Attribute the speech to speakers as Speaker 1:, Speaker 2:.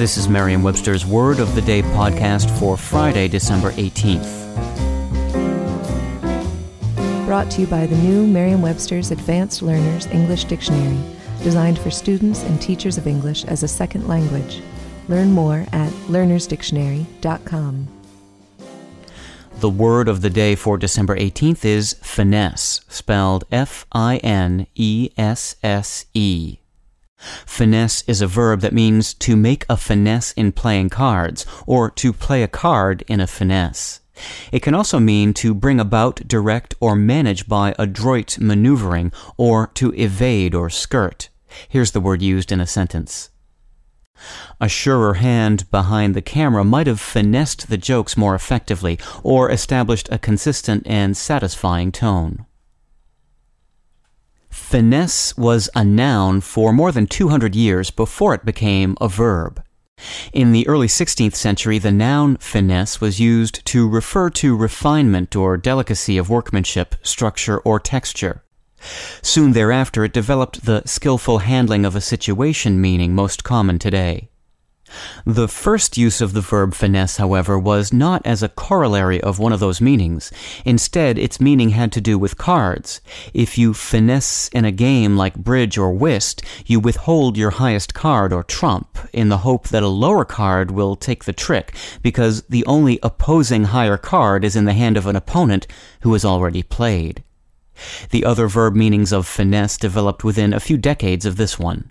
Speaker 1: This is Merriam-Webster's Word of the Day podcast for Friday, December 18th.
Speaker 2: Brought to you by the new Merriam-Webster's Advanced Learners English Dictionary, designed for students and teachers of English as a second language. Learn more at learnersdictionary.com.
Speaker 1: The word of the day for December 18th is finesse, spelled F I N E S S E. Finesse is a verb that means to make a finesse in playing cards, or to play a card in a finesse. It can also mean to bring about, direct, or manage by adroit maneuvering, or to evade or skirt. Here's the word used in a sentence. A surer hand behind the camera might have finessed the jokes more effectively, or established a consistent and satisfying tone. Finesse was a noun for more than 200 years before it became a verb. In the early 16th century, the noun finesse was used to refer to refinement or delicacy of workmanship, structure, or texture. Soon thereafter, it developed the skillful handling of a situation meaning most common today. The first use of the verb finesse, however, was not as a corollary of one of those meanings. Instead, its meaning had to do with cards. If you finesse in a game like bridge or whist, you withhold your highest card or trump in the hope that a lower card will take the trick because the only opposing higher card is in the hand of an opponent who has already played. The other verb meanings of finesse developed within a few decades of this one.